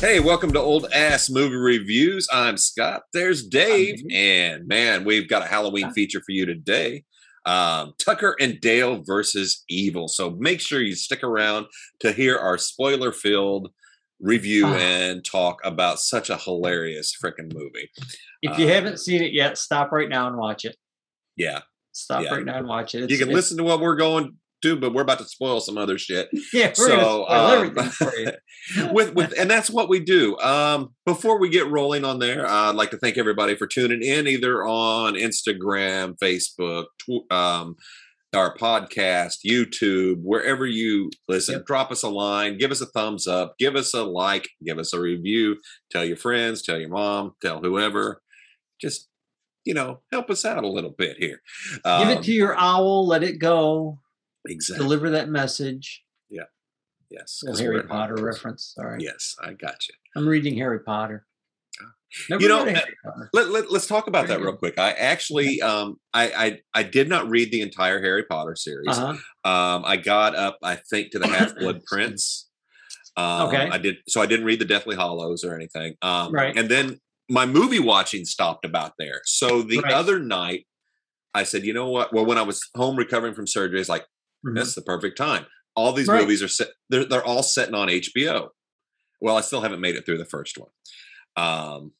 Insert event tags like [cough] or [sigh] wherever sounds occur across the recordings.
Hey, welcome to Old Ass Movie Reviews. I'm Scott. There's Dave. And man, we've got a Halloween feature for you today. Um, Tucker and Dale versus Evil. So make sure you stick around to hear our spoiler filled review Ah. and talk about such a hilarious freaking movie. If you Uh, haven't seen it yet, stop right now and watch it. Yeah. Stop Yeah. right now and watch it. You can listen to what we're going to, but we're about to spoil some other shit. [laughs] Yeah, So, spoil um, everything for you. [laughs] with with and that's what we do um before we get rolling on there i'd like to thank everybody for tuning in either on instagram facebook tw- um our podcast youtube wherever you listen Yep. drop us a line give us a thumbs up give us a like give us a review tell your friends tell your mom tell whoever just you know help us out a little bit here Give Um, it to your owl. Let it go. Exactly Deliver that message. Yeah. Yes 'cause Harry Potter reference. Sorry, yes i got you I'm reading Harry Potter. Never You know, Harry Potter. let, let, us talk about that real quick. I actually, um, I, I, I did not read the entire Harry Potter series. Uh-huh. Um, I got up, I think, to the Half Blood [coughs] Prince. Um, Okay. I did, so I didn't read the Deathly Hallows or anything. Um, Right. And then my movie watching stopped about there. So the Right. other night, I said, you know what? Well, when I was home recovering from surgery, it's like Mhm. that's the perfect time. All these Right. movies are set; they're they're all setting on HBO. Well, I still haven't made it through the first one. Um,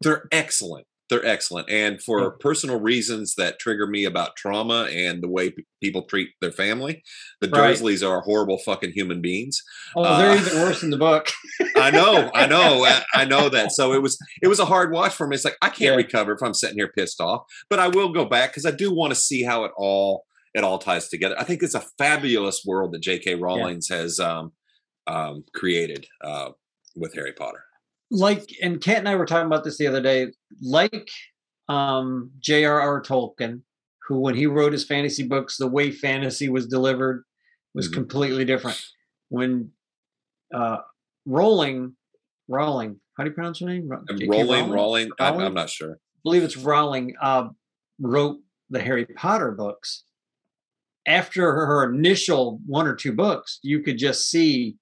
they're excellent. They're excellent, and for personal reasons that trigger me about trauma and the way p- people treat their family, the Right. Dursleys are horrible fucking human beings. Oh, they're uh, even worse in the book. [laughs] I know, I know, [laughs] I- I know that. So it was it was a hard watch for me. It's like I can't Yeah. recover if I'm sitting here pissed off, but I will go back because I do want to see how it all it all ties together. I think it's a fabulous world that J.K. Rowling's has um, um, created uh, with Harry Potter. like and Kent and I were talking about this the other day. Like um J.R.R. Tolkien, who when he wrote his fantasy books, the way fantasy was delivered was Mhm. completely different. When uh Rowling, Rowling, how do you pronounce her name? J.K. Rowling, Rowling, I'm, I'm not sure. I believe it's Rowling, uh, wrote the Harry Potter books. After her, initial one or two books, you could just see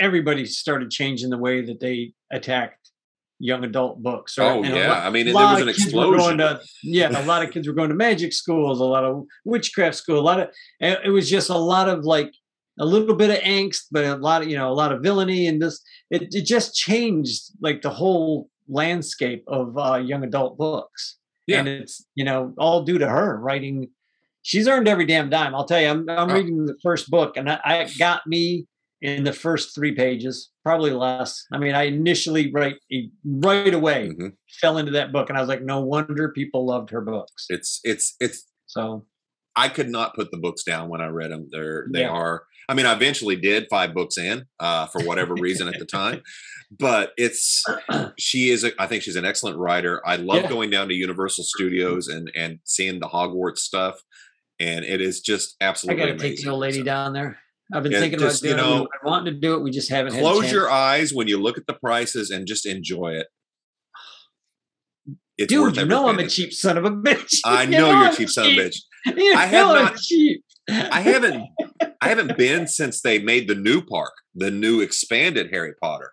everybody started changing the way that they attacked young adult books. Oh, And yeah. lo- I mean, there was an kids were going explosion. to- [laughs] yeah, a lot of kids were going to magic schools, a lot of witchcraft school, a lot of. and It was just a lot of like a little bit of angst, but a lot of you know a lot of villainy and this. It it just changed like the whole landscape of uh, young adult books. Yeah. and it's you know all due to her writing. She's earned every damn dime. I'll tell you. I'm I'm Oh. reading the first book, and I, I got me in the first three pages, probably less. I mean, I initially right right away Mhm. fell into that book, and I was like, no wonder people loved her books. It's it's it's So I could not put the books down when I read them. They're they Yeah. are. I mean, I eventually did five books in uh, for whatever reason at the time, [laughs] but it's she is. A, I think she's an excellent writer. I love Yeah. going down to Universal Studios and and seeing the Hogwarts stuff, and it is just absolutely. I got to take the old lady So, down there. I've been thinking just, about you doing it. know, We've been wanting to do it. We just haven't. Close your eyes when you look at the prices and just enjoy it. It's dude. You know I'm a cheap son of a bitch. I [laughs] You know, you're a cheap son of a bitch. You I have not. cheap. I haven't I haven't been since they made the new park, the new expanded Harry Potter.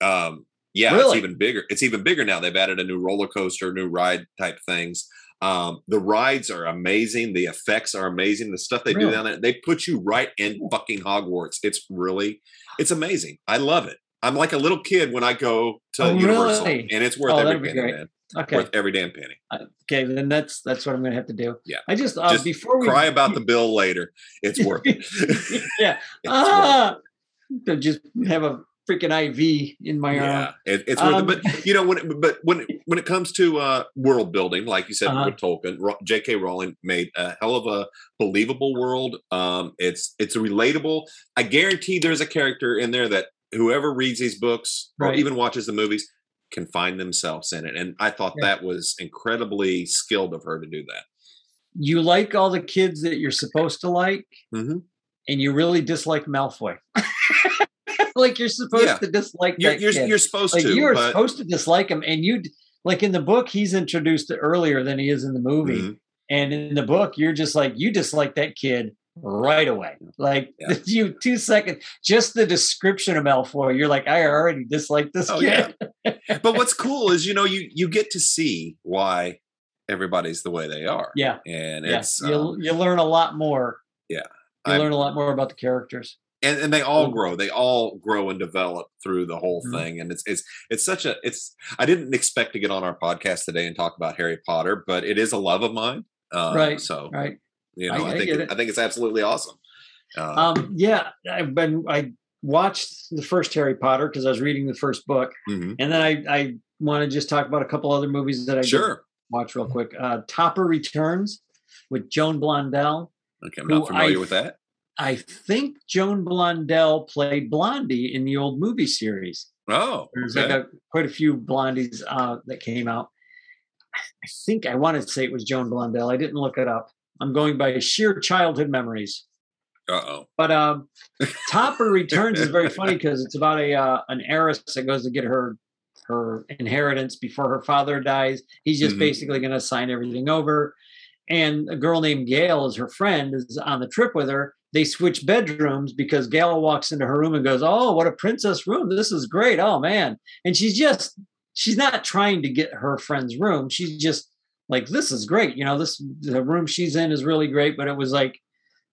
Um yeah, it's Really? even bigger. It's even bigger now. They've added a new roller coaster, new ride type things. Um, the rides are amazing. The effects are amazing. The stuff they do down there, they put you right in fucking Hogwarts. It's really, it's amazing. I love it. I'm like a little kid when I go to Oh, Universal, really? and it's worth Oh, every penny, man. Okay. Worth every damn penny. Okay. Then that's that's what I'm gonna have to do. Yeah. I just, uh, Just before we Cry about [laughs] the bill later. It's worth it. yeah. [laughs] It's worth it. [laughs] ah, to just have a freaking IV in my yeah, arm. it, it's worth Um, it. But you know, when it, but when it, when it comes to uh, world building, like you said Uh-huh. with Tolkien, J.K. Rowling made a hell of a believable world. Um, it's it's relatable. I guarantee there's a character in there that whoever reads these books or Right. even watches the movies can find themselves in it. And I thought Yeah. that was incredibly skilled of her to do that. You like all the kids that you're supposed to like, hmm and you really dislike Malfoy. [laughs] like you're supposed Yeah. to dislike You're, that you're, kid. you're supposed like to, you are but supposed to dislike him, and you like in the book he's introduced earlier than he is in the movie. Mhm. And in the book, you're just like you dislike that kid right away. Like Yeah. [laughs] you two seconds, just the description of Malfoy, you're like, I already dislike this Oh, kid. [laughs] but what's cool is you know you you get to see why everybody's the way they are. Yeah, and yeah. it's you um, you learn a lot more. Yeah. you I- learn a lot more about the characters. And and they all Mm. grow they all grow and develop through the whole Mhm. thing and it's it's it's such a it's i didn't expect to get on our podcast today and talk about harry potter but it is a love of mine um, Right, so Right. you know i, I think it, it. i think it's absolutely awesome uh, Um, yeah, I've been I watched the first Harry Potter because I was reading the first book, mhm. and then I I want to just talk about a couple other movies that I sure watch real quick. Uh, Topper Returns with Joan Blondell. okay i'm not familiar I- with that I think Joan Blondell played Blondie in the old movie series. oh There's okay. like a, quite a few Blondies uh, that came out. I think I wanted to say it was Joan Blondell. I didn't look it up. I'm going by sheer childhood memories. uh-oh But um, [laughs] Topper Returns is very funny because it's about a uh, an heiress that goes to get her her inheritance before her father dies. He's just Mhm. basically going to sign everything over. And a girl named Gail is her friend, is on the trip with her. They switch bedrooms because Gail walks into her room and goes, "Oh, what a princess room! This is great! Oh man!" And she's just she's not trying to get her friend's room. She's just like, "This is great!" You know, this the room she's in is really great. But it was like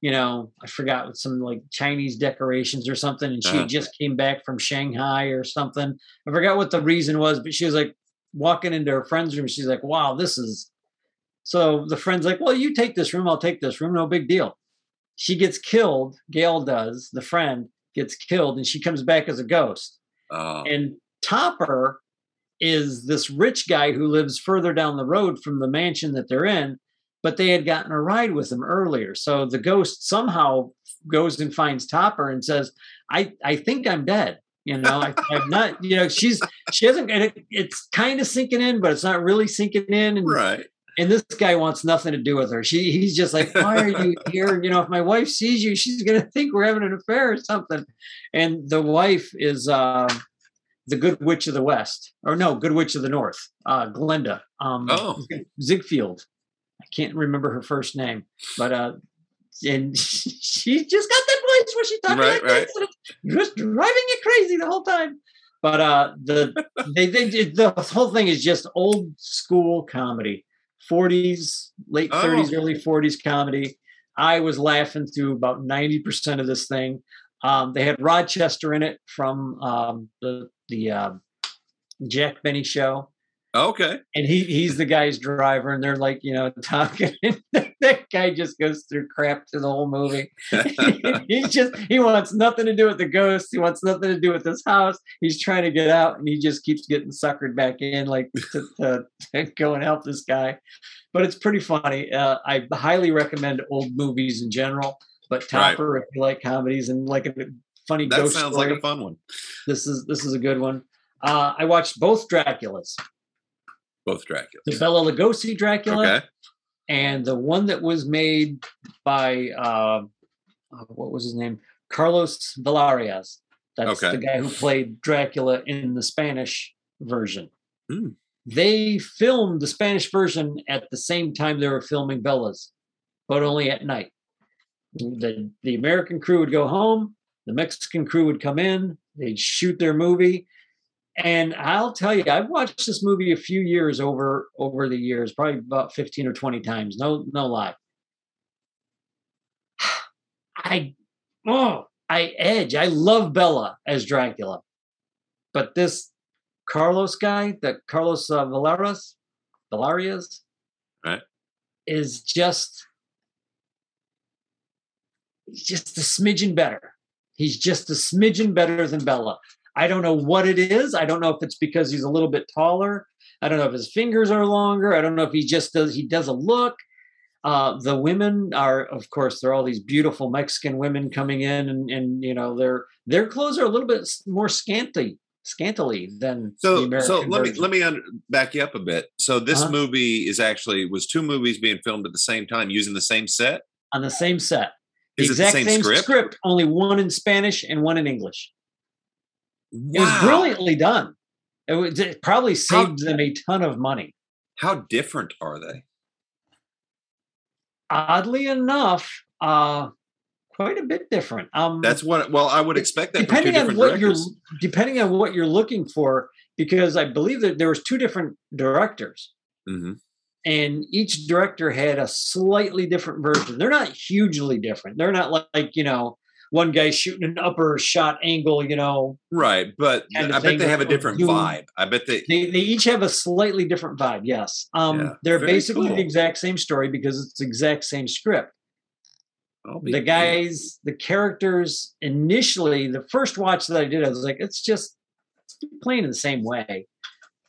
you know, I forgot with some like Chinese decorations or something, and she Uh-huh. just came back from Shanghai or something. I forgot what the reason was, but she was like walking into her friend's room. She's like, "Wow, this is." So the friend's like, "Well, you take this room. I'll take this room. No big deal." She gets killed. Gail does. The friend gets killed, and she comes back as a ghost. uh, And Topper is this rich guy who lives further down the road from the mansion that they're in, but they had gotten a ride with him earlier. So the ghost somehow goes and finds Topper and says, I, I think I'm dead. You know, I, I'm not, you know, she's, she hasn't, and it, it's kind of sinking in, but it's not really sinking in. And, right and this guy wants nothing to do with her. She, he's just like, why are you [laughs] here? You know, if my wife sees you, she's going to think we're having an affair or something. And the wife is, um, the Good Witch of the West, or no, Good Witch of the North, uh, Glenda. Um, Oh. Ziegfeld. I can't remember her first name, but uh, and [laughs] she just got that voice where she talking Right, like this, just driving you crazy the whole time. But uh, the they they did the whole thing is just old school comedy, 40s, late Oh. 30s, early 40s comedy. I was laughing through about 90% of this thing. Um, they had Rochester in it from um, the the uh, Jack Benny show okay and he he's the guy's driver and they're like you know [laughs] talking [laughs] that guy just goes through crap through the whole movie. [laughs] [laughs] He just he wants nothing to do with the ghost he wants nothing to do with this house. He's trying to get out and he just keeps getting suckered back in like to, to, to go and help this guy. But it's pretty funny. Uh, i highly recommend old movies in general but Right. if you like comedies and like a funny that ghost sounds story, like a fun one. this is this is a good one. Uh, i watched both draculas. Both dracula the Bela Lugosi Dracula. Okay and the one that was made by uh, uh, what was his name, Carlos Villarreal. That's Okay. the guy who played Dracula in the Spanish version. Hmm. They filmed the Spanish version at the same time they were filming Bela's, but only at night. The the American crew would go home, the Mexican crew would come in, they'd shoot their movie. And I'll tell you, I've watched this movie a few years over over the years, probably about 15 or 20 times. No, no lie. [sighs] I oh, I edge. I love Bela as Dracula. But this Carlos guy, the Carlos uh, Valeras, Valarias, Right. is just he's just a smidgen better. He's just a smidgen better than Bela. I don't know what it is. I don't know if it's because he's a little bit taller. I don't know if his fingers are longer. I don't know if he just does he does a look. Uh, the women are, of course, there are all these beautiful Mexican women coming in, and, and you know their their clothes are a little bit more scanty, scantily than the So, American so let me let me under, back you up a bit. So this Uh-huh. movie is actually was two movies being filmed at the same time using the same set. on the same set. The Is the exact same same, script? only one in Spanish and one in English. It was Wow. brilliantly done. It, was, it probably saved them a ton of money. How different are they? Oddly enough, uh, quite a bit different. Um, That's what. Well, I would expect that depending on what directors. you're depending on what you're looking for, because I believe that there was two different directors, hmm and each director had a slightly different version. They're not hugely different. They're not like, like you know one guy shooting an upper shot angle. You know, Right, but Kind of I bet they have a different vibe. I bet they. they they each have a slightly different vibe. Yes, um, Yeah, they're basically cool. the exact same story because it's the exact same script. The guys, the characters, initially, the first watch that I did, I was like, it's just it's playing in the same way,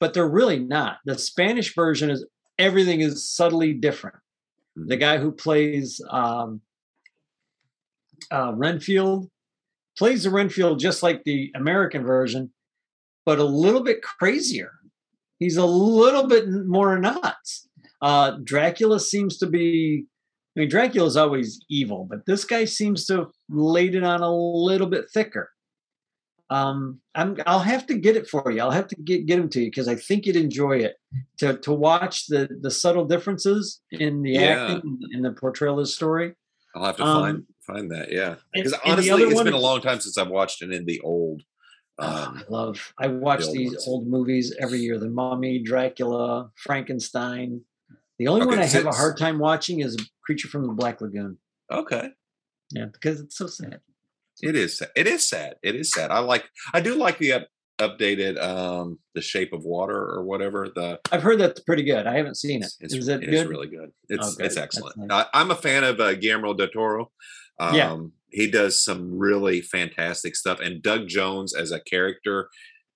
but they're really not. The Spanish version is everything is subtly different. The Mhm. guy who plays um, uh, Renfield plays the Renfield just like the American version, but a little bit crazier. He's a little bit more nuts. Uh, Dracula seems to be. I mean, Dracula's always evil, but this guy seems to have laid it on a little bit thicker. Um, I'm, I'll have to get it for you. I'll have to get get them to you because I think you'd enjoy it to to watch the the subtle differences in the Yeah. acting and the portrayal of the story. I'll have to um, find find that. Yeah, because honestly, it's one been a long time since I've watched it in the old. Ah, Um, I love. I watch old these ones. old movies every year: The Mummy, Dracula, Frankenstein. The only Okay, one I have a hard time watching is Creature from the Black Lagoon. okay, Yeah, because it's so sad. it is. sa- It is sad. It is sad. I like. I do like the up, updated um the Shape of Water or whatever the I've heard that's pretty good. I haven't seen it. It's, Is it it is good? really good. It's Oh, good. it's excellent. nice. I, I'm a fan of uh, Guillermo del Toro. Um, Yeah. he does some really fantastic stuff, and Doug Jones as a character,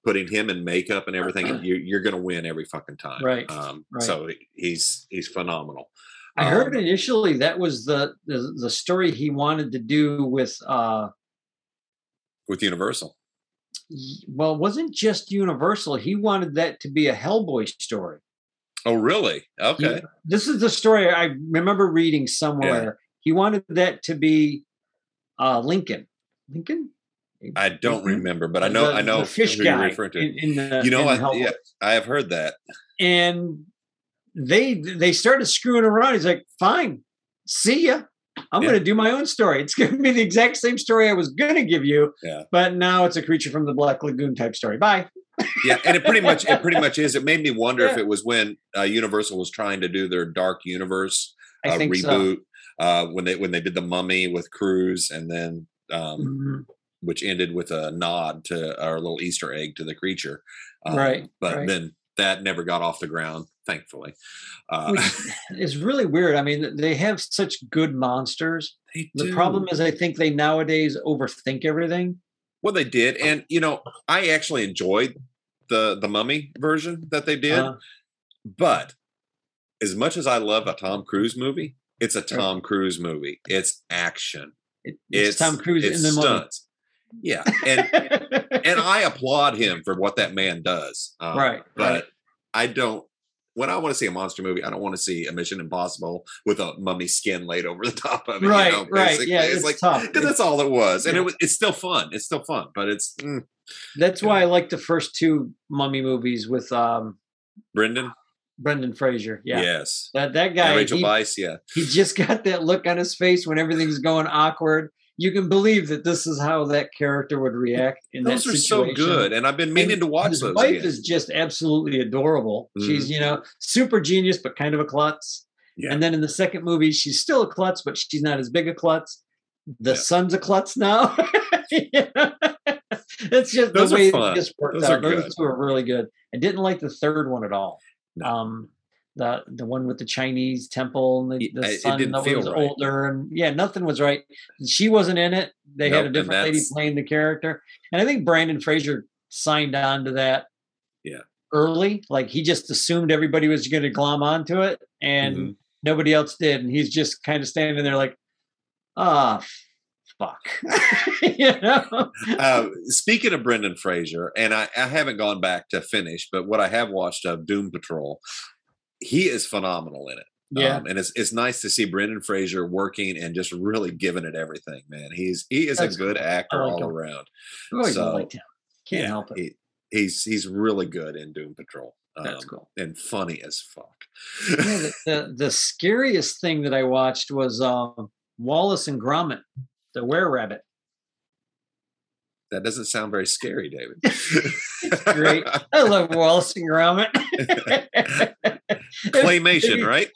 putting him in makeup and everything, [clears throat] you, you're going to win every fucking time. Right, Um, right. So he's he's phenomenal. I heard Um, initially that was the, the the story he wanted to do with. uh with Universal. Well, it wasn't just Universal. He wanted that to be a Hellboy story. Oh, really? He- Okay. this is the story I remember reading somewhere. He wanted that to be uh, Lincoln. Lincoln? I don't Mhm. remember, but I know The- I know the fish guy you're referring to. in, in the you know, I, yeah, I have heard that. and they they started screwing around. He's like, "Fine, see ya. I'm Yeah. going to do my own story. It's going to be the exact same story I was going to give you, Yeah. but now it's a creature from the Black Lagoon type story. Bye." Yeah, and it pretty much it pretty much is. It made me wonder if it was when uh, Universal was trying to do their Dark Universe uh, think so. Uh, when they when they did the Mummy with Cruise, and then um, Mhm. which ended with a nod to our little Easter egg to the creature. Um, Right, but right. then that never got off the ground, thankfully. Uh, [laughs] is really weird. I mean, they have such good monsters. The problem is, I think they nowadays overthink everything. well, they did, and you know, I actually enjoyed the the Mummy version that they did. Uh, But as much as I love a Tom Cruise movie, it's a Tom Cruise movie. It's action. it- it's, Tom Cruise it's in the stunts. Yeah, and and I applaud him for what that man does. Um, Right, but right. I don't. When I want to see a monster movie, I don't want to see a Mission Impossible with a mummy skin laid over the [laughs] top of it. right, you know, right. basically. Yeah, it's, it's, like because that's all it was, and yeah. it was. It's still fun. It's still fun, but it's mm, That's why I like the first two Mummy movies with um, Brendan. Brendan Fraser. Yeah, Yes, that that and guy. Rachel he, Weisz. Yeah, he just got that look on his face when everything's going awkward. You can believe that this is how that character would react in those that are so situation. good, and I've been meaning And to watch his those. wife again. is just absolutely adorable. She's Mhm. you know super genius, but kind of a klutz. Yeah. And then in the second movie, she's still a klutz, but she's not as big a klutz. The Yeah. son's a klutz now. [laughs] it's just Those the are way fun. it just worked Those out. Those two are really good. I didn't like the third one at all. No. Um, the the one with the Chinese temple and the, the it son didn't that feel was right. older and yeah, nothing was right. She wasn't in it. They had a different lady playing the character, and I think Brendan Fraser signed on to that. Yeah. Early, like he just assumed everybody was going to glom onto it, and Mhm. nobody else did, and he's just kind of standing there like, ah, fuck, [laughs] you know. uh, speaking of Brendan Fraser, and I, I haven't gone back to finish, but what I have watched of Doom Patrol, he is phenomenal in it. Yeah, Um, and it's it's nice to see Brendan Fraser working and just really giving it everything, man. He's he is That's a good cool. Actor like all him. around. I've so, liked him. Can't Yeah, help it. he- he's he's really good in Doom Patrol. That's um, cool. and funny as fuck. Yeah, the, the, the scariest thing that I watched was um, Wallace and Gromit. The were rabbit. That doesn't sound very scary, David. [laughs] Great. I love Wallace and Gromit. Claymation, right?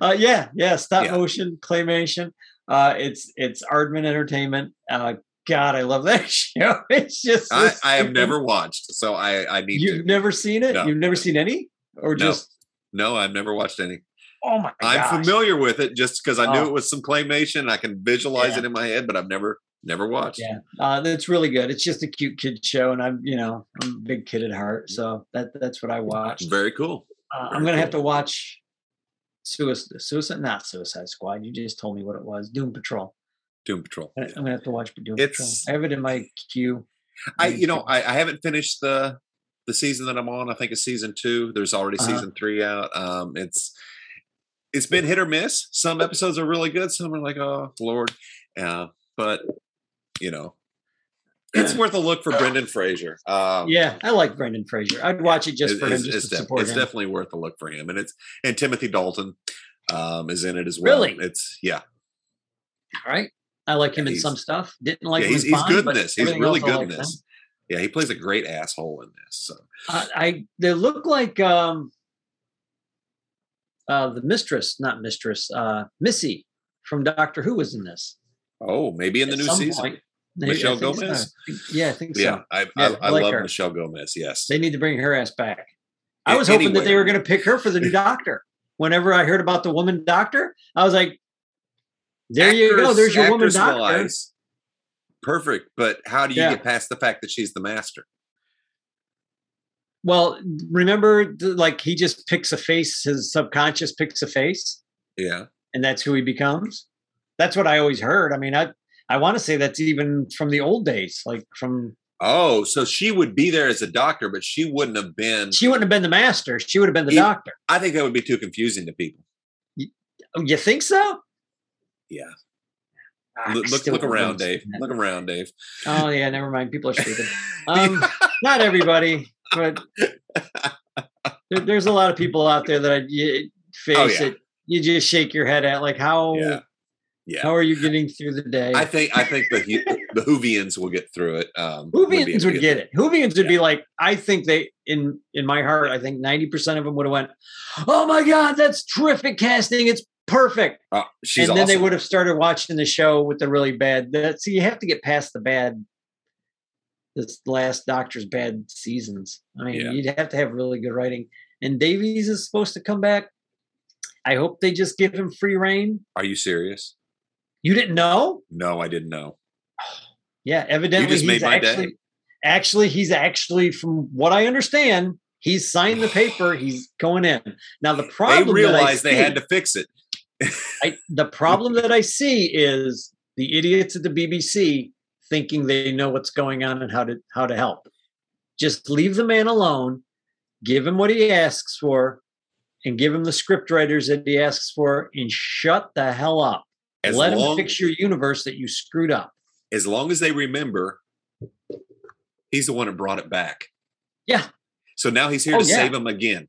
Uh, yeah, yeah, stop Yeah. motion claymation. Uh, it's it's Aardman Entertainment. Uh, God, I love that [laughs] show. It's just I, I have never watched, so I, I need You've to. never seen it? No. You've never seen any, or No. just No, I've never watched any. Oh my god I'm gosh. familiar with it just because I knew Oh. it was some claymation. I can visualize Yeah. it in my head, but I've never never watched. Yeah, uh, it's really good. It's just a cute kid show, and I'm you know I'm a big kid at heart, so that that's what I watched. Very cool. Uh, very I'm gonna have to watch Suicide, Suicide, not Suicide Squad. You just told me what it was. Doom Patrol. Doom Patrol. I- I'm gonna have to watch Doom It's- Patrol. I have it in my queue. I you know I, I haven't finished the the season that I'm on. I think it's season two. There's already Uh-huh. season three out. Um, it's it's been hit or miss. Some episodes are really good. Some are like, oh Lord, uh, but you know, it's [clears throat] worth a look for Brendan Fraser. Um, Yeah, I like Brendan Fraser. I'd watch it just for him, just it's to def- support it's him. definitely worth a look for him, and it's and Timothy Dalton um, is in it as well. Really? It's yeah, All right. I like him Yeah, in some stuff. Didn't like yeah. He's he's good in this. He's really good in him. this. Yeah, he plays a great asshole in this. So I, I they look like um uh the mistress, not mistress, uh Missy from Doctor Who was in this. oh, maybe in the at new season. point. Michelle think so. Gomez? Yeah, I think Yeah, so. I Yeah, I, I I like love her. Michelle Gomez. Yes, They need to bring her ass back. I was hoping that they were going to pick her for the new [laughs] doctor. Whenever I heard about the woman doctor, I was like, "There you go. There's your woman actress doctor." wise, Perfect, but how do you Yeah. get past the fact that she's the master? Well, remember, like he just picks a face. His subconscious picks a face, Yeah, and that's who he becomes. That's what I always heard. I mean, I I want to say that's even from the old days, like from Oh, so she would be there as a doctor, but she wouldn't have been. she wouldn't have been the master. She would have been the He- doctor. I think that would be too confusing to people. Oh, You think so? Yeah. Ah, I Look, look, look around, Dave. Look around, Dave. Oh yeah, never mind. People are stupid. [laughs] Um, not everybody, but there, there's a lot of people out there that I you, face Oh, yeah. it. You just shake your head at like how yeah, yeah. how are you getting through the day? I think I think the the Whovians will get through it. Um, Whovians to would get it. Whovians would be like, I think they in in my heart, I think ninety percent of them would have went, "Oh my god, that's terrific casting! It's perfect." Uh, she's and then they would have started watching the show with the really bad. That see, you have to get past the bad. This last Doctor's bad seasons. I mean, Yeah. you'd have to have really good writing. And Davies is supposed to come back. I hope they just give him free reign. Are you serious? You didn't know? No, I didn't know. [sighs] Yeah, evidently just made my day. actually actually he's actually from what I understand, he's signed the paper, [sighs] he's going in. Now the problem I realized they had to fix it. I, the problem that I see is the idiots at the BBC thinking they know what's going on and how to how to help. Just leave the man alone, give him what he asks for, and give him the script writers that he asks for, and shut the hell up. As Let long, him fix your universe that you screwed up. as long as they remember, he's the one that brought it back. Yeah. So now he's here Oh, to yeah. save him again.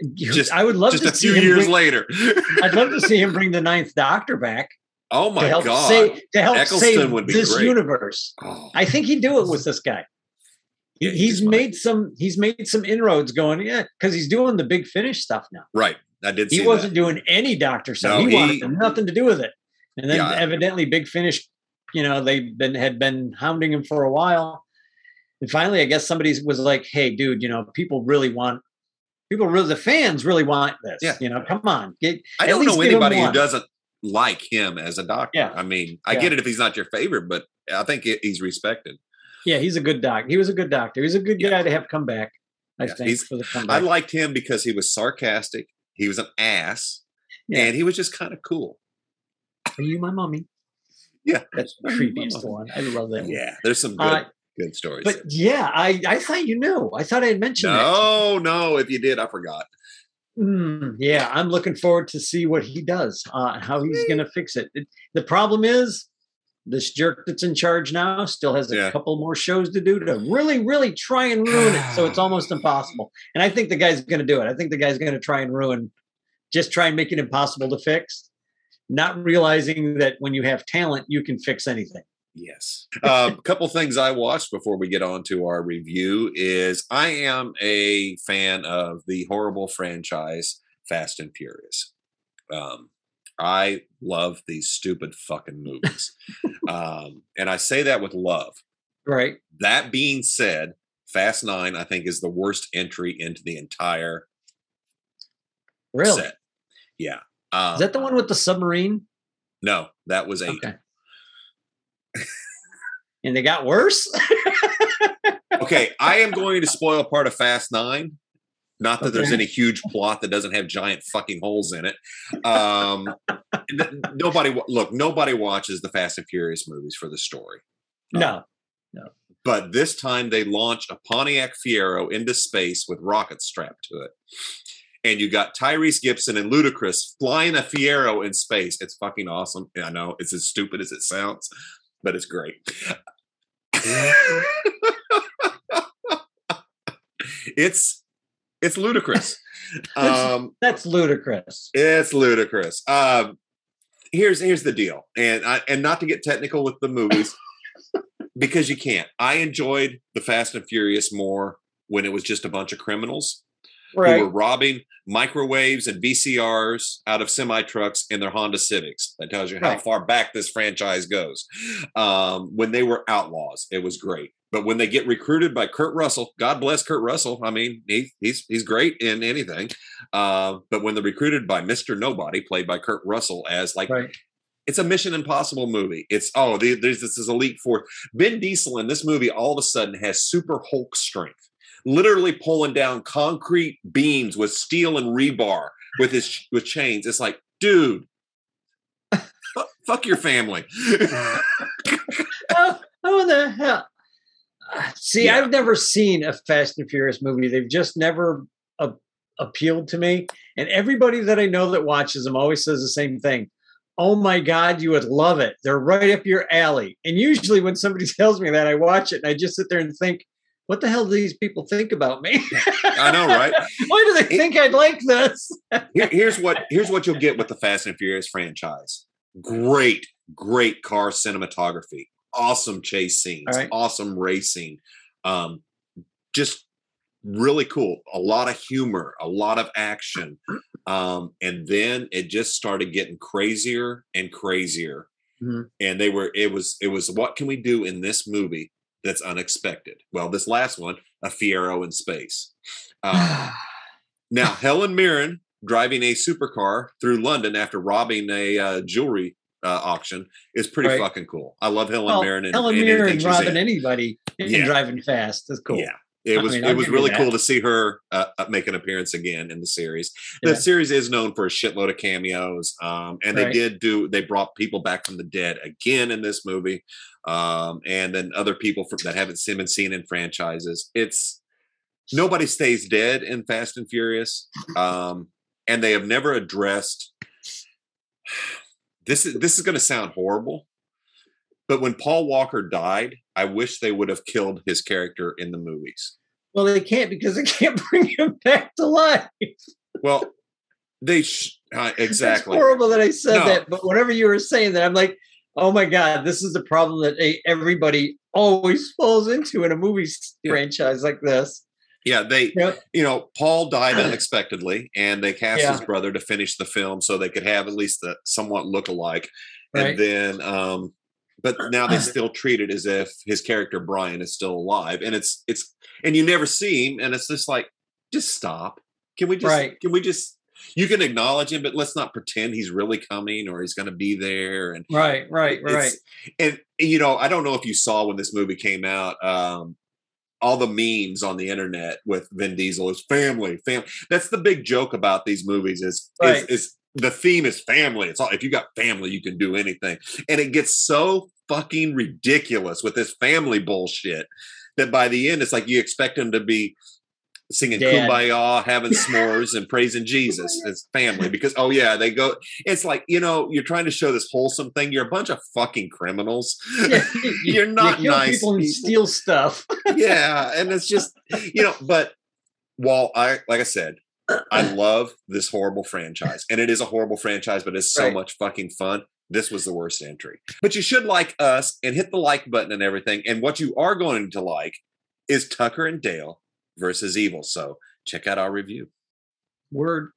You- Just- I would love Just to a few years bring- later. I'd love to [laughs] see him bring the Ninth Doctor back oh my to help god! save to help Eccleston save would be this great. universe. Oh, I think he'd do it with this guy. Yeah, he he's might. made some. He's made some inroads going. Yeah, because he's doing the big finish stuff now. right. I did. See He wasn't That. doing any Doctor stuff. No, he, wanted nothing to do with it. And then Yeah. evidently, Big Finish. You know, they been had been hounding him for a while, and finally, I guess somebody was like, "Hey, dude, you know, people really want." People really, the fans really want this. Yeah. You know, come on, get I don't know anybody who doesn't like him as a doctor. Yeah. I mean, I Yeah. get it if he's not your favorite, but I think he- he's respected. Yeah, he's a good doc. He was a good doctor. He's a good Yeah. guy to have come back. I think for the comeback. I liked him because he was sarcastic. He was an ass, and he was just kind of cool. Are you my mommy? Yeah. That's the creepiest one. I love that. one. Yeah, there's some good Uh, good stories. but there. yeah, I I thought you knew. I thought I had mentioned that. no, no, if you did, I forgot. Mm, yeah, I'm looking forward to see what he does. Uh, how he's going to fix it. it. The problem is. This jerk that's in charge now still has a Yeah. couple more shows to do to really, really try and ruin it. So it's [sighs] almost impossible. And I think the guy's going to do it. I think the guy's going to try and ruin, just try and make it impossible to fix. not realizing that when you have talent, you can fix anything. Yes. A um, couple things I watched before we get on to our review is I am a fan of the horrible franchise Fast and Furious. Um, I love these stupid fucking movies. [laughs] um, and I say that with love. Right. That being said, Fast Nine, I think, is the worst entry into the entire really? set. Yeah. Um, is that the one with the submarine? No, that was eight. Okay. [laughs] and they got worse. [laughs] okay, I am going to spoil part of Fast Nine not that okay. there's any huge plot that doesn't have giant fucking holes in it. Um, [laughs] nobody look. Nobody watches the Fast and Furious movies for the story. No, um, no. But this time they launch a Pontiac Fiero into space with rockets strapped to it, and you got Tyrese Gibson and Ludacris flying a Fiero in space. It's fucking awesome. I know it's as stupid as it sounds, but it's great. [laughs] it's it's ludicrous. [laughs] Um, that's ludicrous. It's ludicrous. Um, here's here's the deal, and I, and not to get technical with the movies, because you can't. I enjoyed the Fast and Furious more when it was just a bunch of criminals right. who were robbing microwaves and VCRs out of semi trucks in their Honda Civics. That tells you how right. far back this franchise goes. Um, when they were outlaws, it was great. But when they get recruited by Kurt Russell, God bless Kurt Russell. I mean, he, he's he's great in anything. Uh, but when they're recruited by Mister Nobody, played by Kurt Russell, as like right. it's a Mission Impossible movie. It's oh, there's this is elite force. Vin Diesel in this movie all of a sudden has super Hulk strength, literally pulling down concrete beams with steel and rebar with his with chains. It's like, dude, fuck your family. [laughs] oh, oh the hell See, yeah. I've never seen a Fast and Furious movie. They've just never uh, appealed to me. And everybody that I know that watches them always says the same thing. Oh my God, you would love it. They're right up your alley. And usually when somebody [laughs] tells me that, I watch it and I just sit there and think, what the hell do these people think about me? I know, right? [laughs] Why do they think I'd like this? [laughs] Here, here's what here's what you'll get with the Fast and Furious franchise. Great, great car cinematography awesome chase scenes, right. awesome racing, um, just really cool. A lot of humor, a lot of action, um, and then it just started getting crazier and crazier. Mm-hmm. And they were it was it was what can we do in this movie that's unexpected? Well, this last one, a Fiero in space. [sighs] Um, now Helen Mirren driving a supercar through London after robbing a uh, jewelry uh, auction is pretty right. fucking cool. I love Helen well, Mirren and Helen and Mirren robbing anybody and yeah. driving fast. That's cool. Yeah. It was I mean, it was really cool to see her uh, uh, make an appearance again in the series. The yeah. series is known for a shitload of cameos, um, and they right. did do they brought people back from the dead again in this movie, um, and then other people from, that haven't seen been seen in franchises. It's nobody stays dead in Fast and Furious, um, and they have never addressed this is this is going to sound horrible, but when Paul Walker died, I wish they would have killed his character in the movies. Well, they can't because they can't [laughs] bring him back to life. Well, they sh- uh, [laughs] exactly. It's horrible that I said no. that, but whenever you were saying that, I'm like, oh my god, this is the problem that everybody always falls into in a movie yeah. franchise like this. Yeah, they, yep. you know, Paul died [clears throat] unexpectedly, and they cast yeah. his brother to finish the film so they could have at least a somewhat look alike. Right. And then, um, but [clears throat] now they still treat it as if his character Brian is still alive, and it's it's, and you never see him, and it's just like, just stop. Can we just? Right. Can we just? You can acknowledge him, but let's not pretend he's really coming or he's going to be there. And right, right, right. And you know, I don't know if you saw when this movie came out. Um, all the memes on the internet with Vin Diesel is family, family. That's the big joke about these movies is, right. is, is the theme is family. It's all if you got family, you can do anything. And it gets so fucking ridiculous with this family bullshit that by the end it's like you expect them to be singing Dad. kumbaya, having s'mores, and praising Jesus [laughs] as family. Because oh yeah, they go. It's like you know you're trying to show this wholesome thing. You're a bunch of fucking criminals. Yeah, [laughs] [laughs] you're not you nice. People, people steal stuff. yeah, and it's just you know. But while I like I said, I love this horrible franchise, and it is a horrible franchise, but it's so Right. much fucking fun. This was the worst entry. But you should like us and hit the like button and everything. And what you are going to like is Tucker and Dale versus Evil. So check out our review. Word.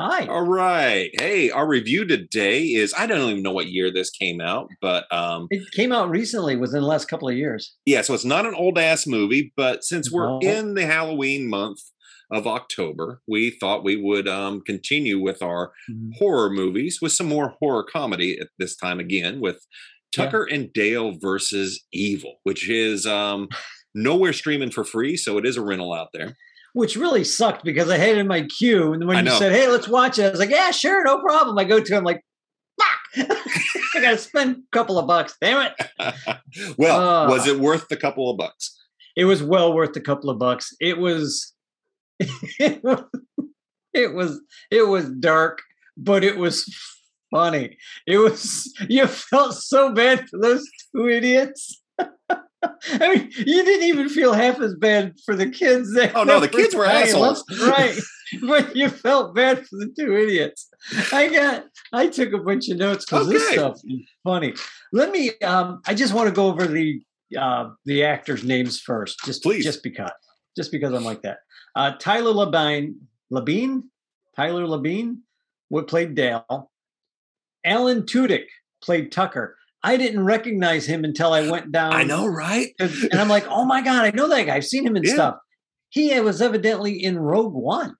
Hi. All right. Hey, our review today is I don't even know what year this came out, but um It came out recently, within the last couple of years. yeah, so it's not an old ass movie, but since we're No. in the Halloween month of October, we thought we would um continue with our horror movies with some more horror comedy at this time again with Yeah. Tucker and Dale versus Evil, which is um nowhere streaming for free, so it is a rental out there. Which really sucked because I had it in my queue, and when I you know. said, "Hey, let's watch it," I was like, "Yeah, sure, no problem." I go to, it, I'm like, "Fuck, [laughs] I got to spend a couple of bucks." Damn it! [laughs] well, Ah. was it worth the couple of bucks? It was well worth a couple of bucks. It was, it was, [laughs] it was, it was dark, but it was funny. It was. You felt so bad for those two idiots. [laughs] I mean, you didn't even feel half as bad for the kids. That Oh, no, the kids were assholes. [laughs] right? But you felt bad for the two idiots. I got. I took a bunch of notes because this stuff is funny. Let me. Um, I just want to go over the uh, the actors' names first, just Please. just because, just because I'm like that. Uh, Tyler Labine, Labine, Tyler Labine, what played Dale. Alan Tudyk played Tucker. I didn't recognize him until I went [sighs] down. I know, right? and I'm like, oh my god, I know that guy. I've seen him in Yeah. stuff. He was evidently in Rogue One.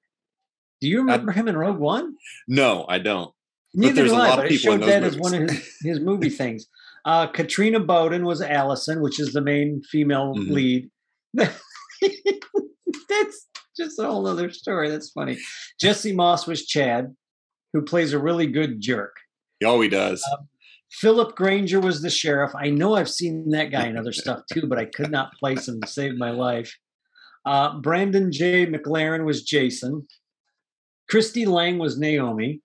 Do you remember him in Rogue One? No, I don't. Neither do a I, lot of but I people showed that as one of his, his movie [laughs] things. Uh, Katrina Bowden was Allison, which is the main female Mhm. lead. [laughs] That's just a whole other story. That's funny. Jesse Moss was Chad, who plays a really good jerk. Oh, he does. Philip Granger was the sheriff. I know I've seen that guy in other stuff too, but I could not place him to save my life. Uh, Brandon J. McLaren was Jason. Christy Lang was Naomi.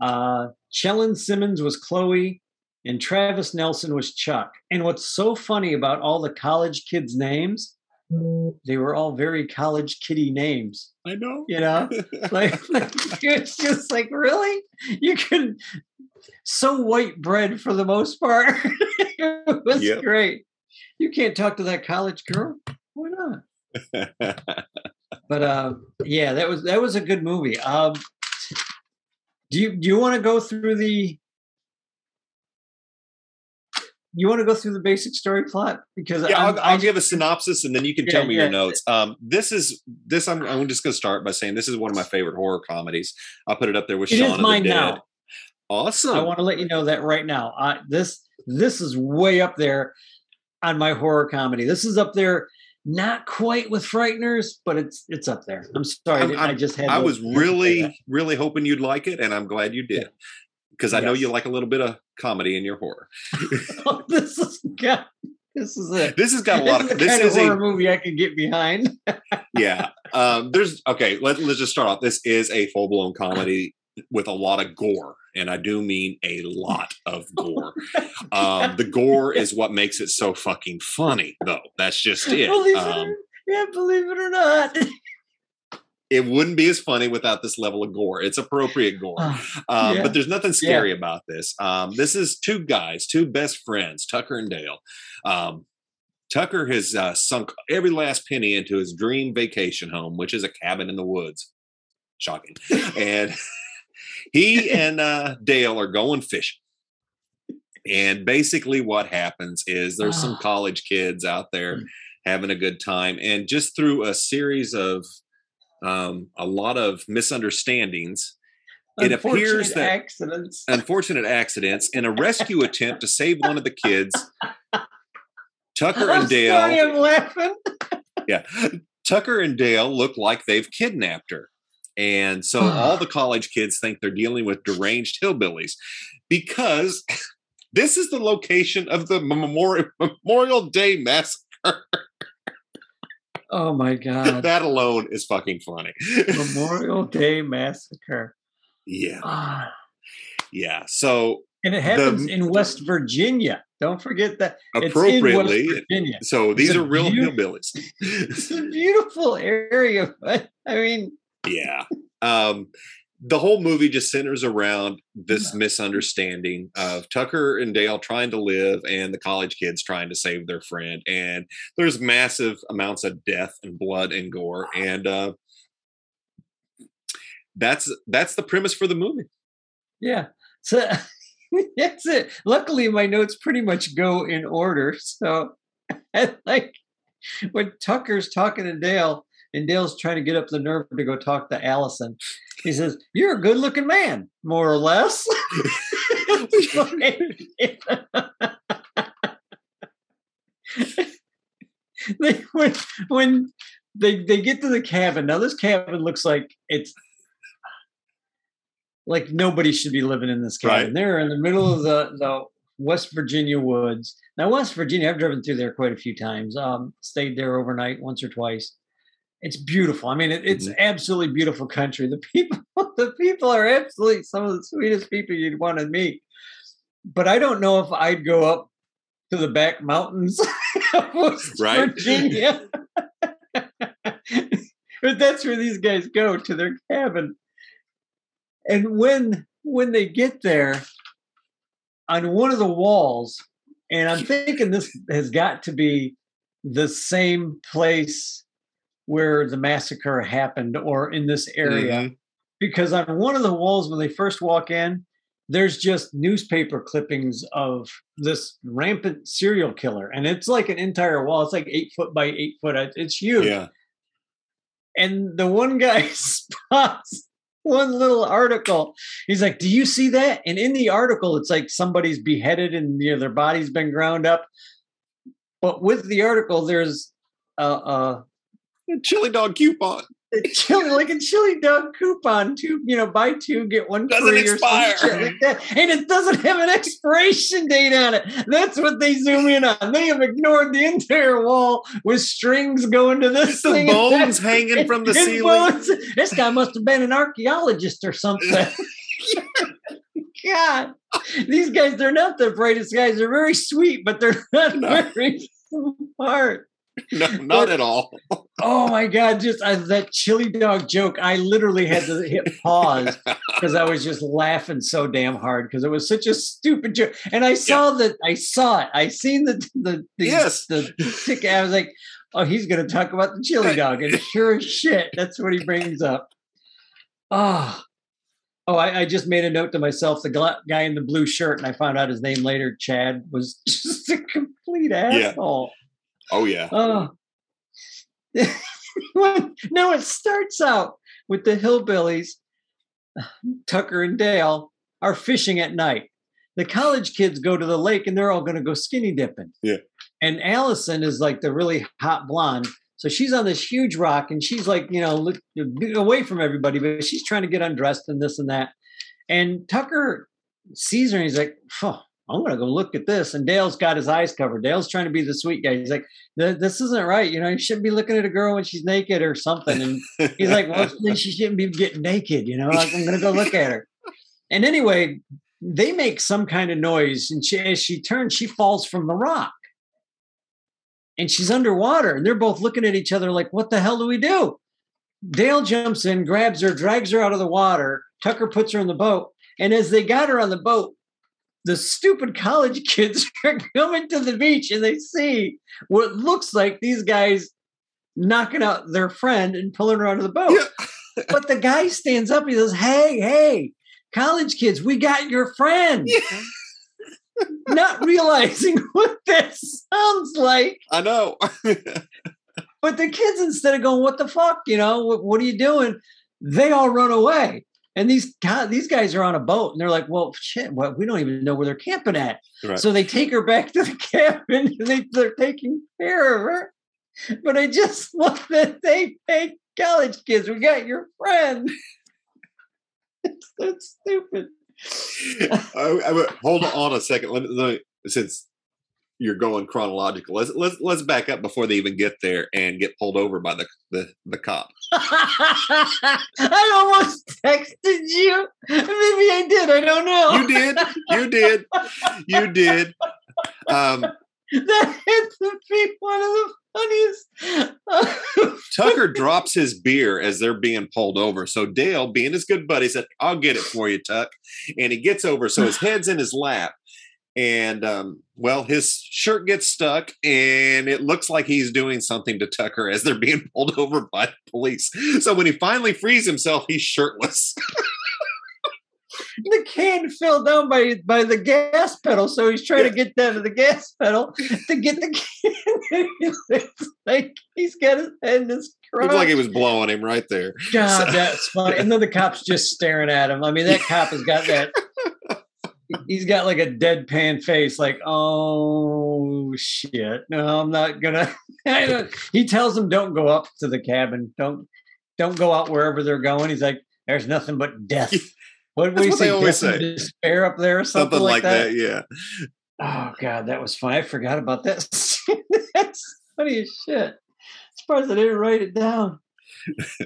Uh, Chelan Simmons was Chloe. And Travis Nelson was Chuck. And what's so funny about all the college kids' names, [laughs] they were all very college kitty names, I know. you know? [laughs] like, like it's just like really? You can so white bread for the most part? [laughs] It was Yep. great. You can't talk to that college girl? Why not? But uh yeah that was that was a good movie. Um do you do you want to go through the you want to go through the basic story plot because yeah, I'll, I I'll give a synopsis and then you can Yeah, tell me yeah. your notes. Um, this is this. I'm, I'm just going to start by saying this is one of my favorite horror comedies. I'll put it up there with It Shaun is of the mine Dead. now. Awesome. I want to let you know that right now. Uh, this this is way up there on my horror comedy. This is up there, not quite with Frighteners, but it's it's up there. I'm sorry, I, I'm- just had. I was had to say that. really, really hoping you'd like it, and I'm glad you did. Because I know you like a little bit of comedy in your horror. [laughs] this is God, this is it. This has got a This lot is of. This is horror a movie I can get behind. [laughs] yeah. Um, there's okay. Let, let's just start off. This is a full blown comedy with a lot of gore, and I do mean a lot of gore. Um, the gore is what makes it so fucking funny, though. That's just it. believe it Um, or, yeah, believe it or not. [laughs] it wouldn't be as funny without this level of gore. It's appropriate [sighs] gore. Um, Yeah. But there's nothing scary about this. Um, this is two guys, two best friends, Tucker and Dale. Um, Tucker has uh, sunk every last penny into his dream vacation home, which is a cabin in the woods. Shocking. [laughs] and he and uh, Dale are going fishing. And basically, what happens is there's some Ah. college kids out there having a good time. And just through a series of um, a lot of misunderstandings, it appears Unfortunate that accidents. [laughs] unfortunate accidents and a rescue attempt to save one of the kids. Tucker I'm and sorry, Dale, I'm laughing. [laughs] yeah, Tucker and Dale look like they've kidnapped her. And so all the college kids think they're dealing with deranged hillbillies because [laughs] this is the location of the Memorial, Memorial Day massacre. Oh my [laughs] God. that alone is fucking funny. Memorial [laughs] Day Massacre. yeah. Ah. Yeah. So And it happens The- in West Virginia. Don't forget that appropriately. So these are real hillbillies. [laughs] it's a beautiful area. But I mean, yeah. Um, the whole movie just centers around this misunderstanding of Tucker and Dale trying to live and the college kids trying to save their friend. And there's massive amounts of death and blood and gore. And uh, that's that's the premise for the movie. Yeah. So [laughs] that's it. Luckily, my notes pretty much go in order. So, [laughs] like when Tucker's talking to Dale, and Dale's trying to get up the nerve to go talk to Allison, he says, "You're a good-looking man, more or less." [laughs] they, when when they they get to the cabin, now this cabin looks like it's like nobody should be living in this cabin. Right. They're in the middle of the, the West Virginia woods. Now, West Virginia, I've driven through there quite a few times. Um, stayed there overnight once or twice. It's beautiful. I mean, it, it's mm-hmm. absolutely beautiful country. The people, [laughs] the people are absolutely some of the sweetest people you'd want to meet. But I don't know if I'd go up to the back mountains [laughs] of West right. Virginia. [laughs] but that's where these guys go to their cabin and when when they get there on one of the walls and i'm thinking this has got to be the same place where the massacre happened or in this area mm-hmm. because on one of the walls when they first walk in there's just newspaper clippings of this rampant serial killer and it's like an entire wall it's like eight foot by eight foot it's huge yeah and the one guy [laughs] spots one little article. He's like, "Do you see that?" And in the article, it's like somebody's beheaded and you know their body's been ground up. But with the article, there's a, a, a chili dog coupon. Chili like a chili dog coupon two you know buy two get one doesn't free expire. like and it doesn't have an expiration date on it. That's what they zoom in on. They have ignored the entire wall with strings going to this the thing bones hanging from the ceiling. bones. this guy must have been an archaeologist or something. [laughs] God. These guys they're not the brightest guys. They're very sweet but they're not no. [laughs] very smart no, [laughs] not but, at all. oh my god! Just uh, that chili dog joke. I literally had to hit pause [laughs] because I was just laughing so damn hard because it was such a stupid joke. And I saw yeah. that. I saw it. I seen the the, the yes the, ticket. I was like, oh, he's going to talk about the chili dog, and sure as shit, that's what he brings up. Oh, Oh, I, I, just made a note to myself. The guy in the blue shirt, and I found out his name later. Chad was [laughs] just a complete asshole. Oh yeah. Oh. [laughs] now it starts out with the hillbillies, [sighs] Tucker and Dale are fishing at night. The college kids go to the lake and they're all going to go skinny dipping. Yeah. And Allison is like the really hot blonde. So she's on this huge rock and she's like, you know, look, away from everybody, but she's trying to get undressed and this and that. And Tucker sees her and he's like, oh, I'm going to go look at this. And Dale's got his eyes covered. Dale's trying to be the sweet guy. He's like, this isn't right. You know, you shouldn't be looking at a girl when she's naked or something. And he's like, well, she shouldn't be getting naked. You know, like, I'm going to go look at her. [laughs] And anyway, they make some kind of noise. And she, as she turns, she falls from the rock. And she's underwater. And they're both looking at each other like, what the hell do we do? Dale jumps in, grabs her, drags her out of the water. Tucker puts her in the boat. And as they got her on the boat, the stupid college [laughs] kids are coming to the beach and they see what looks like these guys knocking out their friend and pulling her out of the boat. Yeah. [laughs] but the guy stands up, he says, Hey, hey, college kids, we got your friend. Yeah. [laughs] Not realizing what that sounds like. I know. but the kids, instead of going, What the fuck? You know, what, what are you doing? They all run away. And these God, these guys are on a boat, and they're like, "Well, shit, well, we don't even know where they're camping at." Right. So they take her back to the [laughs] cabin, and they, they're taking care of her. But I just [laughs] love that they hey, college kids, we got your friend. [laughs] it's so stupid. I, I, hold on a second. Let me, let me, since you're going chronological. Let's let's let's back up before they even get there and get pulled over by the the, the cop. [laughs] I almost texted you. Maybe I did. I don't know. You did. You did. You did. Um, that had to be one of the funniest. Tucker drops his beer as they're being pulled over. So Dale, being his good buddy, said, I'll get it for you, Tuck. And he gets over. So his head's in his lap. And um, well, his shirt gets stuck, and it looks like he's doing something to Tucker as they're being [laughs] pulled over by the police. So when he finally frees himself, he's shirtless. [laughs] the can fell down by by the gas pedal, so he's trying to get down to the gas pedal to get the [laughs] can. it's like he's got his head in his crotch. Looks like he was blowing him right there. God, So- that's funny. And then the cop's just staring at him. I mean, that cop has got that. He's got like a deadpan face, like, oh shit. No, I'm not gonna. [laughs] He tells them, don't go up to the cabin. Don't don't go out wherever they're going. He's like, there's nothing but death. [laughs] What do we what they say? always say. Despair up there or something, Something like that. yeah. Oh god, that was fun. I forgot about that. [laughs] That's funny as shit. Surprised I didn't write it down.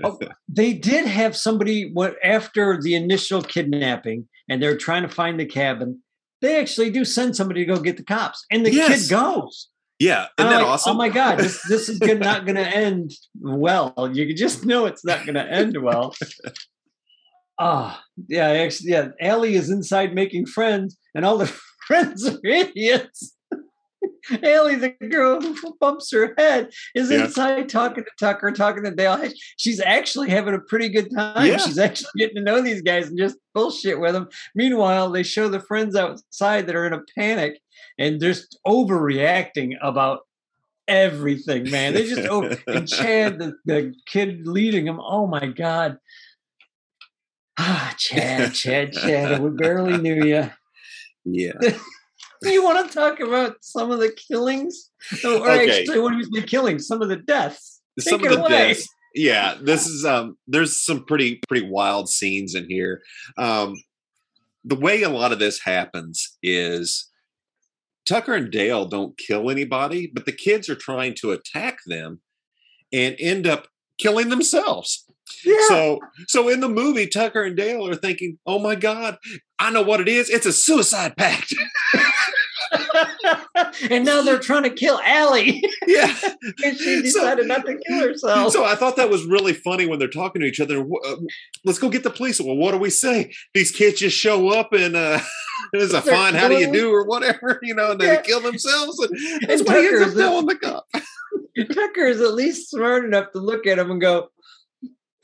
Oh, they did have somebody what after the initial kidnapping, and they're trying to find the cabin. They actually do send somebody to go get the cops, and the Yes. kid goes. Yeah. Isn't that like, awesome? Oh my god, this this is good, not going [laughs] to end well. You just know it's not going to end well. [laughs] Ah, yeah, actually, yeah. Allie is inside making friends, and all the [laughs] friends are idiots. Allie, the girl who bumps her head, is Yeah. inside talking to Tucker, talking to Dale. She's actually having a pretty good time. Yeah. She's actually getting to know these guys and just bullshit with them. Meanwhile, they show the friends outside that are in a panic and just overreacting about everything, man. They just over [laughs] and Chad, the, the kid leading them. Oh my god. Ah, Chad, Chad, Chad. We barely knew you. yeah. [laughs] Do you want to talk about some of the killings? Oh, or Okay. actually, what was the killings? Some of the deaths. Some Take of the away. deaths. Yeah, this is um there's some pretty pretty wild scenes in here. Um the way a lot of this happens is Tucker and Dale don't kill anybody, but the kids are trying to attack them and end up killing themselves. Yeah. So so in the movie, Tucker and Dale are thinking, "Oh my God, I know what it is. It's a suicide pact." [laughs] and now they're trying to kill Allie. [laughs] yeah. [laughs] and she So- decided not to kill herself. So I thought that was really funny when they're talking to each other. Uh, Let's go get the police. Well, what do we say? These kids just show up and uh, it's a They're fine. How do you do or whatever, you know? And they Yeah. kill themselves, and that's And what he ends Tucker up is the- telling the cop. Tucker is at least smart enough to look at him and go,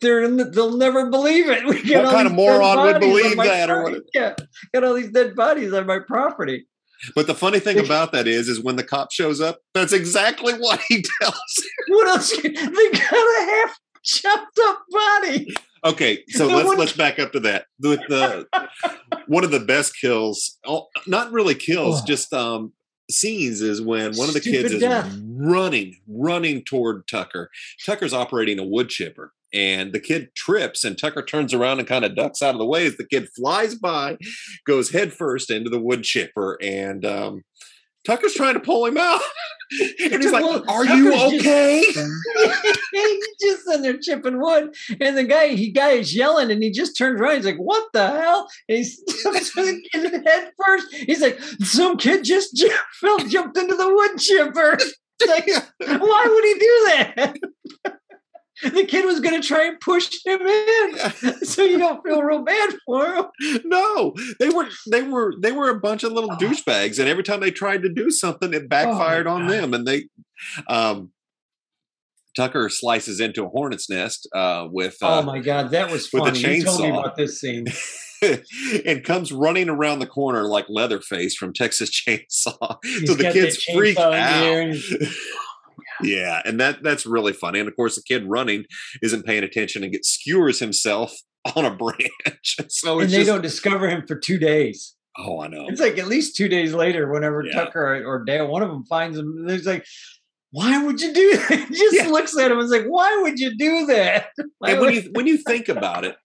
They're, in- they'll never believe it. [laughs] We What kind of moron would believe that or what? Yeah, got all these dead bodies on my property. But the funny thing about that is, is when the cop shows up, that's exactly what he [laughs] tells. What else? They got a half chopped up body. Okay, so let's let's back up to that. With the [laughs] one of the best kills, oh, not really kills, Oh. just um scenes is when one of the Stupid kids is running, running toward Tucker. Tucker's operating a wood chipper, and the kid trips, and Tucker turns around and kind of ducks out of the way as the kid flies by, goes headfirst into the wood chipper, and um Tucker's trying to pull him out. [laughs] and he's like, Well, Are you Tucker's just- okay? [laughs] [laughs] He's just in there chipping wood, and the guy, he guy is yelling, and he just turns around. He's like, "What the hell?" And he's head first. He's like, "Some kid just j- fell, jumped into the wood chipper." Like, why would he do that? The kid was going to try and push him in, [laughs] so you don't feel real bad for him. No, they were they were they were a bunch of little douchebags, and every time they tried to do something, it backfired on God. them. And they, um, Tucker slices into a hornet's nest uh, with oh uh, my god, that was with a funny. You told me chainsaw. about this scene. [laughs] and comes running around the corner like Leatherface from Texas [laughs] Chainsaw. He's so the kids freak chainsaw in the air out. Yeah, and that that's really funny. And of course, the kid running isn't paying attention and gets skewers himself [laughs] on a branch. [laughs] so and they just, don't discover him for two days. oh, I know. It's like at least two days later, whenever Yeah. Tucker or, Dale, one of them finds him, he's like, "Why would you do [laughs] that?" He just Yeah. looks at him and is like, "Why would you do that?" Why and when you when you think about it,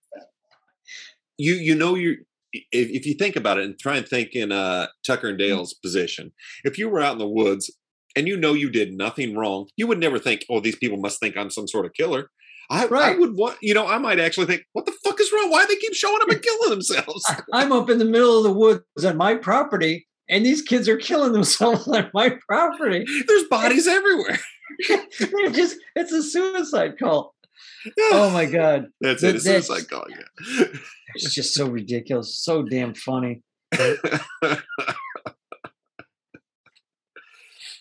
you you know you if, if you think about it and try and think in uh, Tucker and Dale's position, if you were out in the woods and you know you did nothing wrong, you would never think, "Oh, these people must think I'm some sort of killer." I, I would want, you know, I might actually think, "What the fuck is wrong? Why do they keep showing up and [laughs] killing themselves?" I'm up in the middle of the woods on my property, and these kids are killing themselves [laughs] on my property. There's bodies everywhere. [laughs] They're just it's a suicide cult. Oh my god. That's That- it. It's that's- suicide call. Yeah. It's just so ridiculous, so damn funny.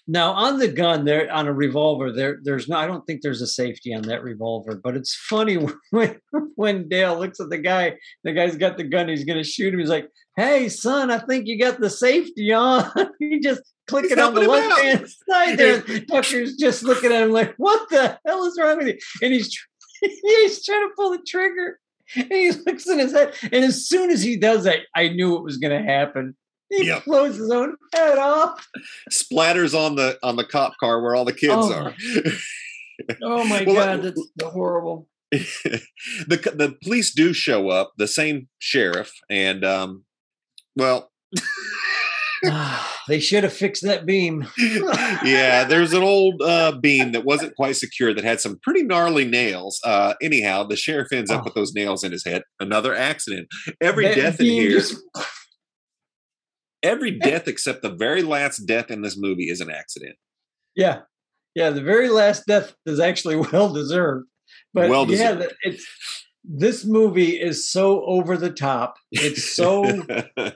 Now on the gun, there on a revolver, there there's no. I don't think there's a safety on that revolver, but it's funny [laughs] when when Dale looks at the guy. The guy's got the gun. He's gonna shoot him. He's like, "Hey, son, I think you got the safety on." [laughs] he just click it on the left hand [laughs] side there. Tucker's just looking at him like, "What the hell is wrong with you?" And he's he's trying to pull the trigger. And he looks in his head, and as soon as he does that, I knew it was going to happen. He Yep. blows his own head off. Splatters on the on the cop car where all the kids Oh are. [laughs] Oh my Well, god, that- that's horrible. [laughs] the the police do show up, the same sheriff, and um, well, [sighs] they should have fixed that beam. [laughs] yeah, there's an old uh, beam that wasn't quite secure that had some pretty gnarly nails. Uh, anyhow, the sheriff ends up Oh. with those nails in his head. Another accident. Every That death in here, just- every eh. death except the very last death in this movie is an accident. yeah, yeah. The very last death is actually [laughs] well deserved. But Well deserved. the- it's this movie is so over the top. It's so [laughs]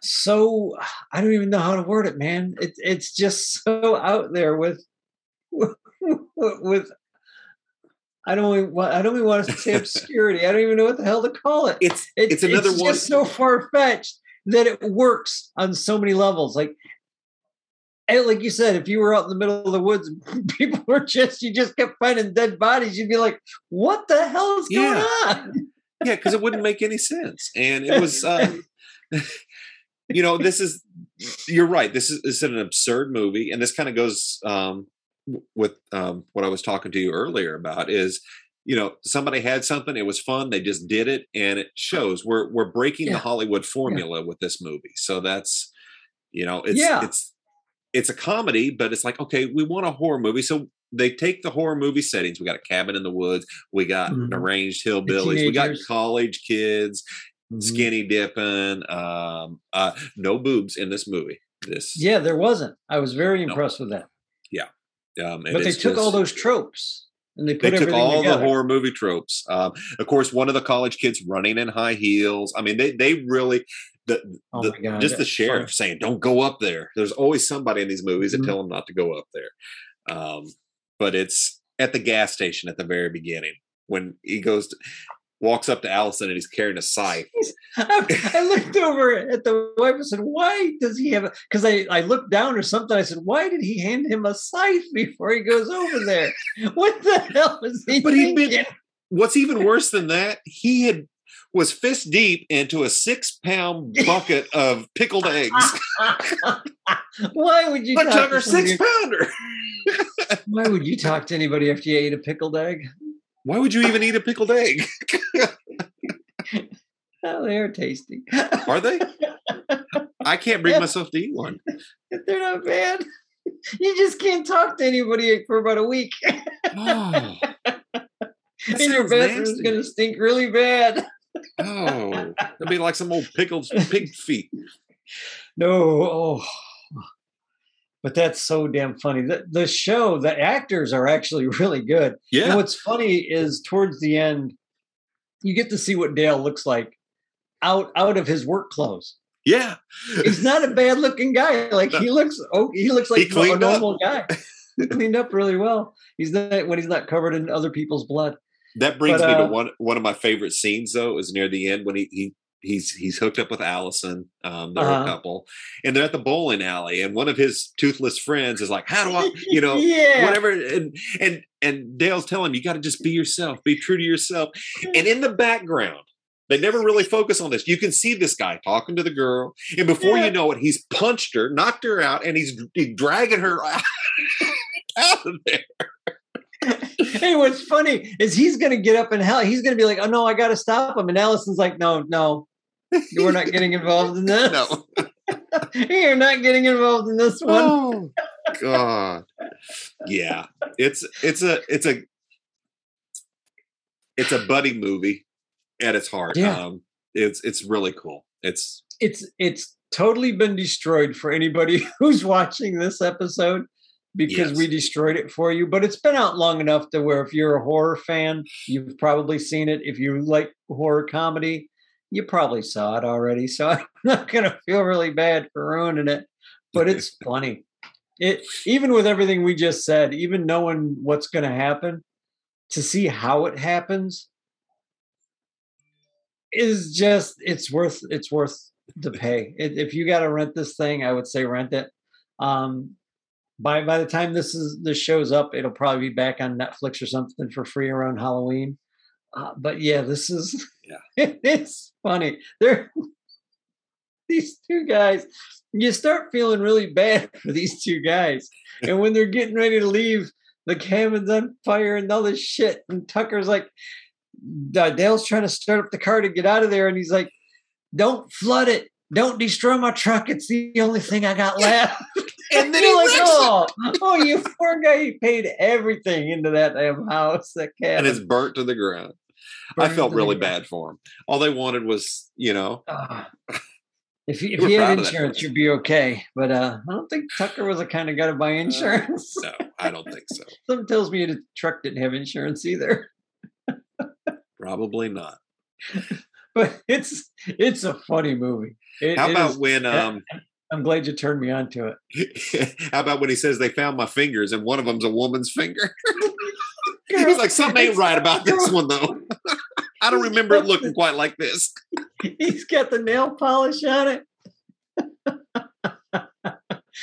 so I don't even know how to word it, man. It's it's just so out there with [laughs] with I don't even, wa- I don't even want to say obscurity. I don't even know what the hell to call it. it's It- it's another one. just so far fetched that it works on so many levels. Like, and like you said, if you were out in the middle of the woods, [laughs] people were just you just kept finding dead bodies. You'd be like, "What the hell is going Yeah. on?" yeah, because it wouldn't make any sense, and it was. Um, [laughs] [laughs] you know, this is. You're right. This is, this is an absurd movie, and this kind of goes um, with um, what I was talking to you earlier about. Is you know somebody had something, it was fun, they just did it, and it shows. We're we're breaking Yeah. the Hollywood formula with this movie, so that's you know it's Yeah. it's it's a comedy, but it's like okay, we want a horror movie, so. They take the horror movie settings. We got a cabin in the woods. We got Mhm. deranged hillbillies. We got college kids Mhm. skinny dipping um uh no boobs in this movie this Yeah, there wasn't. I was very No. impressed with that. Yeah. Um But they took all those tropes and they put they took all together. the horror movie tropes um of course one of the college kids running in high heels i mean they they really the, Oh the God, just the that's sheriff saying don't go up there there's always somebody in these movies Mhm. that tell them not to go up there um but it's at the gas station at the very beginning when he goes to walks up to allison and he's carrying a scythe [laughs] I, looked over at the wife and said, "Why does he have a?" Because I I looked down or something. I said, "Why did he hand him a scythe before he goes over there? [laughs] What the hell is he But he'd been- what's even worse than that, he had was fist deep into a six pound [laughs] bucket of pickled eggs. Why would you But talk Tucker, to six pounder. Why would you talk to anybody after you ate a pickled egg? Why would you even eat a pickled egg? [laughs] Oh, they're tasty. Are they? [laughs] I can't bring myself to eat one. They're not bad. You just can't talk to anybody for about a week, Oh, [laughs] and your bathroom's going to stink really bad. Oh, it'll be like some old pickled pig feet. No, oh. But that's so damn funny. The, the show, the actors are actually [laughs] really good. And Yeah, what's funny is towards the end, you get to see what Dale looks like out out of his work clothes. yeah. He's not a bad looking guy. Like he looks, oh, he looks He like a cleaned up. normal guy. [laughs] He cleaned up really well. He's not when he's not covered in other people's blood. That brings But, me to uh, one one of my favorite scenes though is near the end when he, he he's he's hooked up with Allison. Um, they're Uh-huh. a couple, and they're at the bowling alley, and one of his toothless friends is like, "How do I, you [laughs] know, yeah, whatever?" And and and Dale's telling him, "You got to just be yourself, be true to yourself." And [sighs] in the background, they never really focus on this. You can see this guy talking to the girl, and before Yeah. you know it, he's punched her, knocked her out, and he's, he's dragging her out, [laughs] out of there. hey, what's funny is he's gonna get up and hell. He's gonna be like, "Oh no, I gotta stop him," and Allison's like, "No, no, we're not getting involved in this. No. [laughs] You're not getting involved in this one." Oh God. Yeah. It's it's a it's a it's a buddy movie at its heart. Yeah. Um it's it's really cool. It's It's it's totally been destroyed for anybody [laughs] who's watching this episode because Yes. we destroyed it for you. But it's been out long enough to where if you're a horror fan, you've probably seen it. If you like horror comedy, you probably saw it already. So [laughs] I'm not gonna feel really bad for ruining it. But it's [laughs] funny. It even with everything we just said, even knowing what's gonna happen, to see how it happens is just it's worth it's worth the [laughs] pay. If if you got to rent this thing, I would say rent it. Um, by by the time this is this shows up, it'll probably be back on Netflix or something for free around Halloween. Uh, but yeah, this is [laughs] Yeah. it's funny. They're [laughs] these two guys. You start feeling really bad [laughs] for these two guys, and when they're getting ready to leave, the cabin's on fire and all this shit. And Tucker's like, Dale's trying to start up the car to get out of there, and he's like, "Don't flood it. Don't destroy my truck. It's the only thing I got left." And then You're he like, "Oh, oh, you poor guy! He paid everything into that damn house, that cabin." and it's burnt to the ground. I felt really bad for him. All they wanted was, you know, Ah. if you, You if were you had proud of that insurance, you'd be okay. But uh, I don't think Tucker was the kind of guy to buy insurance. no, I don't think so. [laughs] Something tells me the truck didn't have insurance either. Probably not. [laughs] But it's it's a funny movie. It- How it about is- when [laughs] um I'm glad you turned me on to it. how about when he says they found my fingers and one of them's a woman's finger? [laughs] He's like, something ain't right about this one though. [laughs] I don't remember it looking quite like this. He's got the nail polish on it.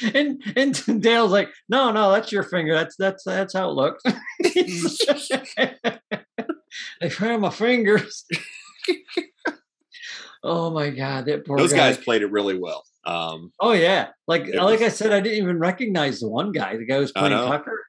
[laughs] and and Dale's like, no, no, that's your finger. That's that's that's how it looks. they found my fingers. oh my god, that poor Those guy. guys played it really well. Um, Oh yeah, like like was- I said, I didn't even recognize the one guy, the guy who was playing. Tucker.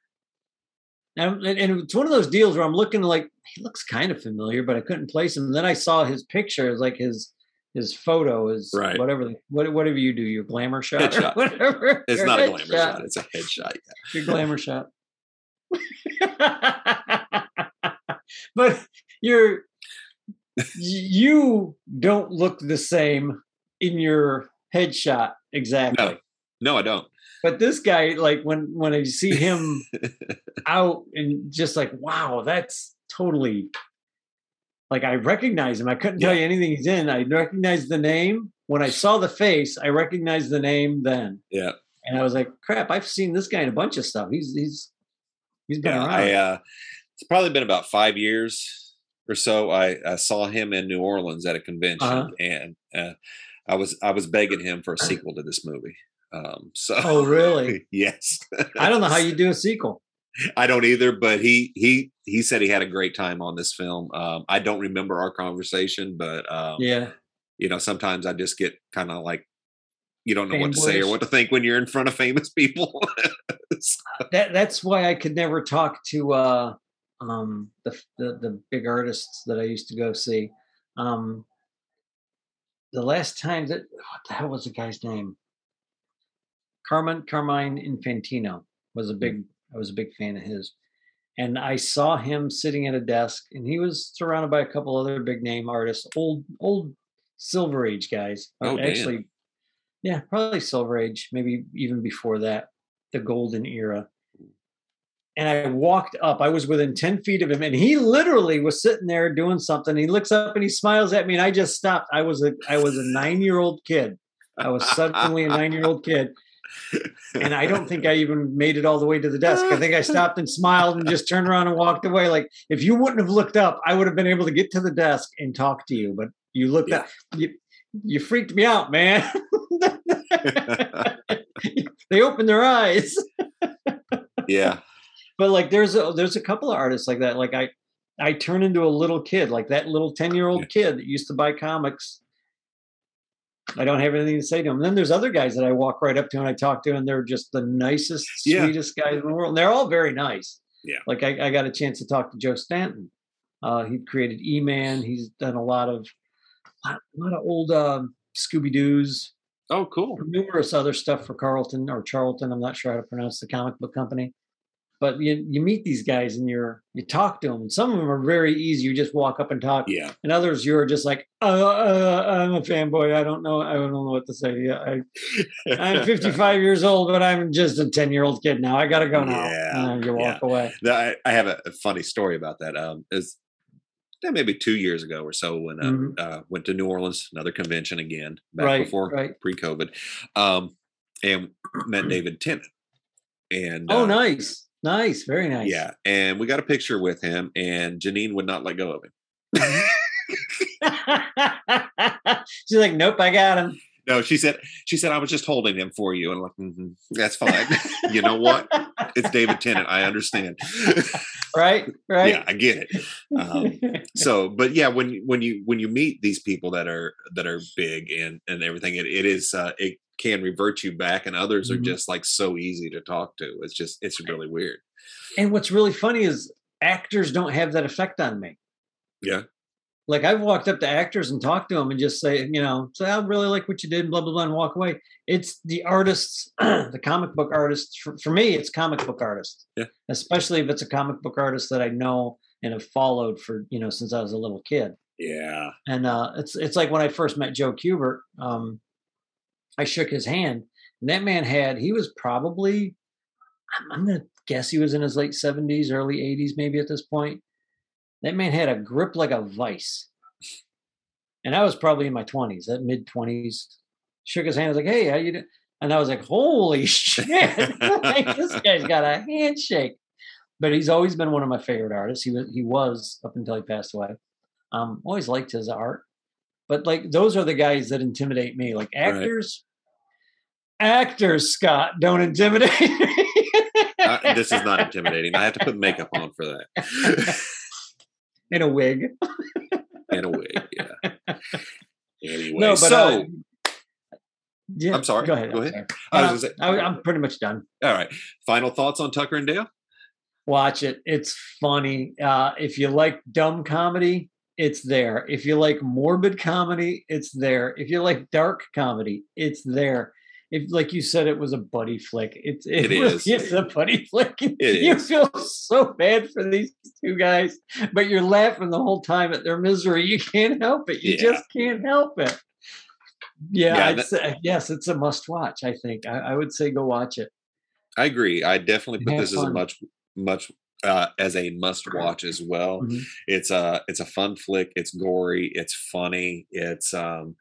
And, and, it's one of those deals where I'm looking like he looks kind of familiar, but I couldn't place him. And then I saw his picture, like his his photo is Right. whatever the, what, whatever you do, your glamour shot, Headshot. whatever. it's not a glamour headshot, shot; it's a headshot. Your glamour shot. [laughs] but you're you don't look the same in your headshot exactly. No, no, I don't. But this guy, like when when I see him [laughs] out and just like, wow, that's totally like I recognize him. I couldn't tell you anything he's in. I recognized the name. When I saw the face, I recognized the name then. Yeah, And I was like, crap, I've seen this guy in a bunch of stuff. He's he's he's been yeah. around. I uh, it's probably been about five years or so. I, I saw him in New Orleans at a convention, Uh-huh. and uh, I was I was begging him for a sequel to this movie. Um, so [laughs] oh, really? [laughs] yes, I don't know how you [laughs] do a sequel. I don't either, but he he he said he had a great time on this film. Um, I don't remember our conversation, but um, Yeah. you know, sometimes I just get kind of like you don't know what to say or what to think when you're in front of famous people. that that's why I could never talk to uh um the the, the big artists that I used to go see. Um the last time that what the hell was the guy's name? Carmen Carmine Infantino was a big mm. I was a big fan of his. And I saw him sitting at a desk and he was surrounded by a couple other big name artists, old old silver age guys. Oh, damn. actually yeah, probably silver age, maybe even before that, the golden era. And I walked up. I was within 10 feet of him, and he literally was sitting there doing something. He looks up and he smiles at me, and I just stopped. I was a I was a nine-year-old kid. I was suddenly a nine-year-old kid. And I don't think I even made it all the way to the desk. I think I [laughs] stopped and smiled and just turned around and walked away. Like if you wouldn't have looked up, I would have been able to get to the desk and talk to you. But you looked Yeah. up. You, you freaked me out, man. [laughs] they opened their eyes. yeah, But like there's a there's a couple of artists like that. Like I I turn into a little kid, like that little 10 year old kid that used to buy comics. I don't have anything to say to him. And then there's other guys that I walk right up to and I talk to, and they're just the nicest, Yeah. sweetest guys in the world. And they're all very nice. Yeah. Like I, I got a chance to talk to Joe Staton. Uh, he created E Man. He's done a lot of a lot of old um, Scooby Doo's, Oh, cool. numerous other stuff for Carlton or Charlton. I'm not sure how to pronounce the comic book company. But you you meet these guys and you're you talk to them. And some of them are very easy. You just walk up and talk. Yeah. And others you're just like, uh, uh, I'm a fanboy. I don't know. I don't know what to say. Yeah, I, I'm [laughs] 55 years old, but I'm just a 10 year old kid now. I gotta go now. Yeah, And you walk yeah. away. I, I have a, funny story about that. Um, is maybe two years ago or so when I Mhm. uh, went to New Orleans, another convention again, back Right, before right. pre-COVID, um, and met [clears throat] David Tennant. And Oh, uh, nice, nice, very nice. yeah, and we got a picture with him, and Janine would not let go of him. [laughs] [laughs] She's like, nope, I got him. No, she said she said I was just holding him for you, and I'm like, "Mhm, that's fine. [laughs] you know what? It's David Tennant. I understand. right, right. Yeah, I get it. Um, so but yeah when when you when you meet these people that are that are big and and everything it, it is uh it can revert you back and others Mhm. are just like so easy to talk to it's just it's really weird and what's really funny is actors don't have that effect on me. yeah Like I've walked up to actors and talked to them and just say, you know, say I really like what you did, blah blah blah, and walk away. It's the artists, [clears throat] the comic book artists. For, for me, it's comic book artists. Yeah. Especially if it's a comic book artist that I know and have followed for you know since I was a little kid. yeah And uh, it's it's like when I first met Joe Kubert, um, I shook his hand, and that man had he was probably I'm, I'm gonna guess he was in his late seventies, early eighties, maybe at this point. That man had a grip like a vice, and I was probably in my twenties, that mid twenties. Shook his hand, I was like, "Hey, how you doing?" And I was like, "Holy [laughs] shit, this guy's got a handshake." But he's always been one of my favorite artists. He was he was up until he passed away. Um, always liked his art, but like those are the guys that intimidate me. Like actors, actors, Scott, don't intimidate me. uh, this is not intimidating i have to put makeup on for that [laughs] in a wig. in a wig yeah [laughs] anyway No, but so uh, yeah, I'm sorry, Go ahead. go ahead. I was Uh, gonna say- I, I'm pretty much done. all right final thoughts on tucker and dale Watch it. It's funny. Uh, if you like dumb comedy, it's there. If you like morbid comedy, it's there. If you like dark comedy, it's there. If, like you said, it was a buddy flick. It's it, It really is. is a buddy flick. [laughs] It you is. feel so bad for these two guys, but you're laughing the whole time at their misery. You can't help it. You Yeah. just can't help it. Yeah, Yeah, that- say, yes, it's a must watch. I think I, I would say go watch it. i agree i definitely put Have this as a much much uh, as a must watch as well Mhm. it's a it's a fun flick it's gory it's funny it's um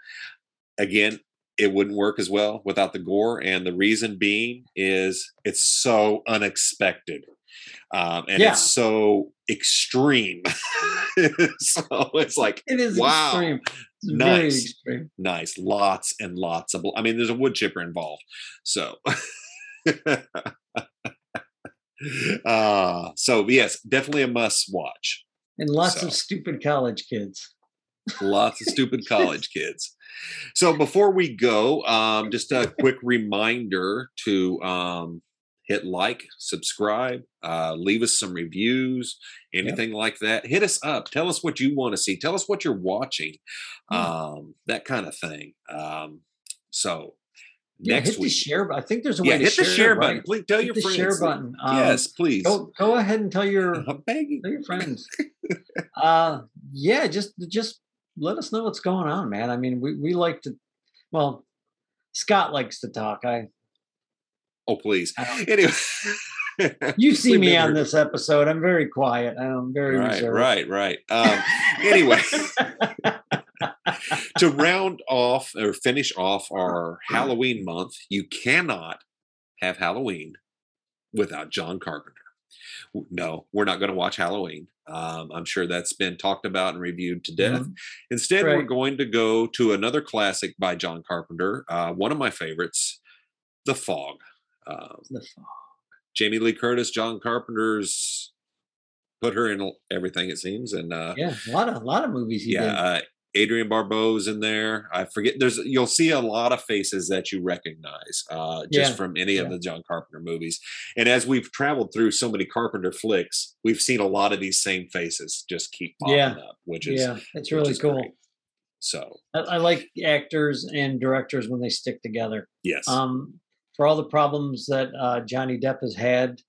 again it wouldn't work as well without the gore and the reason being is it's so unexpected um and Yeah. it's so extreme [laughs] so it's like It is Wow. extreme. It's Nice. extreme. nice lots and lots of i mean there's a wood chipper involved so [laughs] uh so yes definitely a must watch And lots So. of stupid college kids. lots of stupid college kids so before we go um just a quick reminder to um hit like subscribe uh leave us some reviews anything like that hit us up tell us what you want to see tell us what you're watching Hmm. um that kind of thing um so Yeah, next hit the share. bu- I think there's a yeah way to hit the share right? button please tell Hit your the friends share button. Um, yes please Go go ahead and tell your [laughs] tell your friends. [laughs] uh, yeah, just just let us know what's going on, man. I mean, we we like to. Well, Scott likes to talk. I oh please I anyway you [laughs] see me never- on this episode. I'm very quiet. I'm very right reserved. right right um anyway to round off or finish off our Halloween month, you cannot have Halloween without John Carpenter. No, we're not going to watch Halloween. Um, I'm sure that's been talked about and reviewed to death. Mhm. Instead, we're going to go to another classic by John Carpenter, uh, one of my favorites, The Fog. Um, The fog. Jamie Lee Curtis, John Carpenter's put her in everything, it seems. And uh, Yeah, a lot of a lot of movies he yeah, did. uh, Adrienne Barbeau's in there. I forget. There's you'll see a lot of faces that you recognize uh, just Yeah, from any of the John Carpenter movies. And as we've traveled through so many Carpenter flicks, we've seen a lot of these same faces just keep popping Yeah, up, which is yeah, it's really cool. great. So I, I like actors and directors when they stick together. yes, Um, for all the problems that uh, Johnny Depp has had,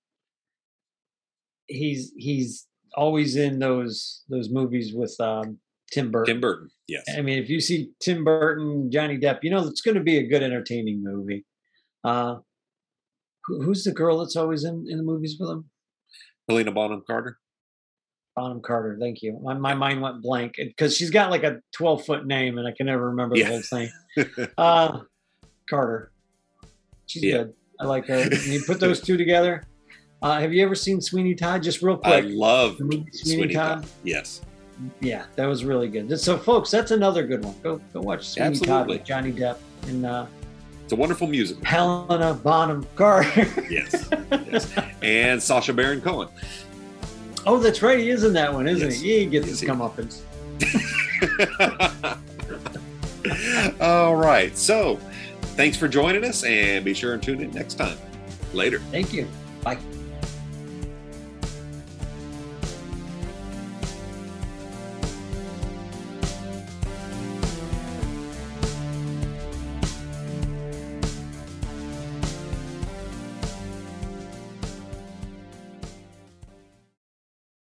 he's he's always in those those movies with um, Tim Burton. Tim Burton, yes. I mean, if you see Tim Burton, Johnny Depp, you know it's going to be a good, entertaining movie. Uh, who, who's the girl that's always in, in the movies with him? Helena Bonham Carter. Bonham Carter. Thank you. My, my mind went blank because she's got like a 12 foot name and I can never remember Yeah. the whole thing. [laughs] Uh, Carter. She's Yeah. good. I like her. And you put those two together. Uh, have you ever seen Sweeney Todd? Just real quick. I love Sweeney, Sweeney Todd. Todd. Yes. Yeah, that was really good. So, folks, that's another good one. Go go watch Sweeney Todd Absolutely. with Johnny Depp and uh, It's a wonderful musical. Helena Bonham Carter. [laughs] Yes. yes. And Sacha Baron Cohen. oh, that's right. He is in that one, isn't Yes. he? He gets Yes, his comeuppance. [laughs] All right. So thanks for joining us and be sure and tune in next time. Later. Thank you. Bye.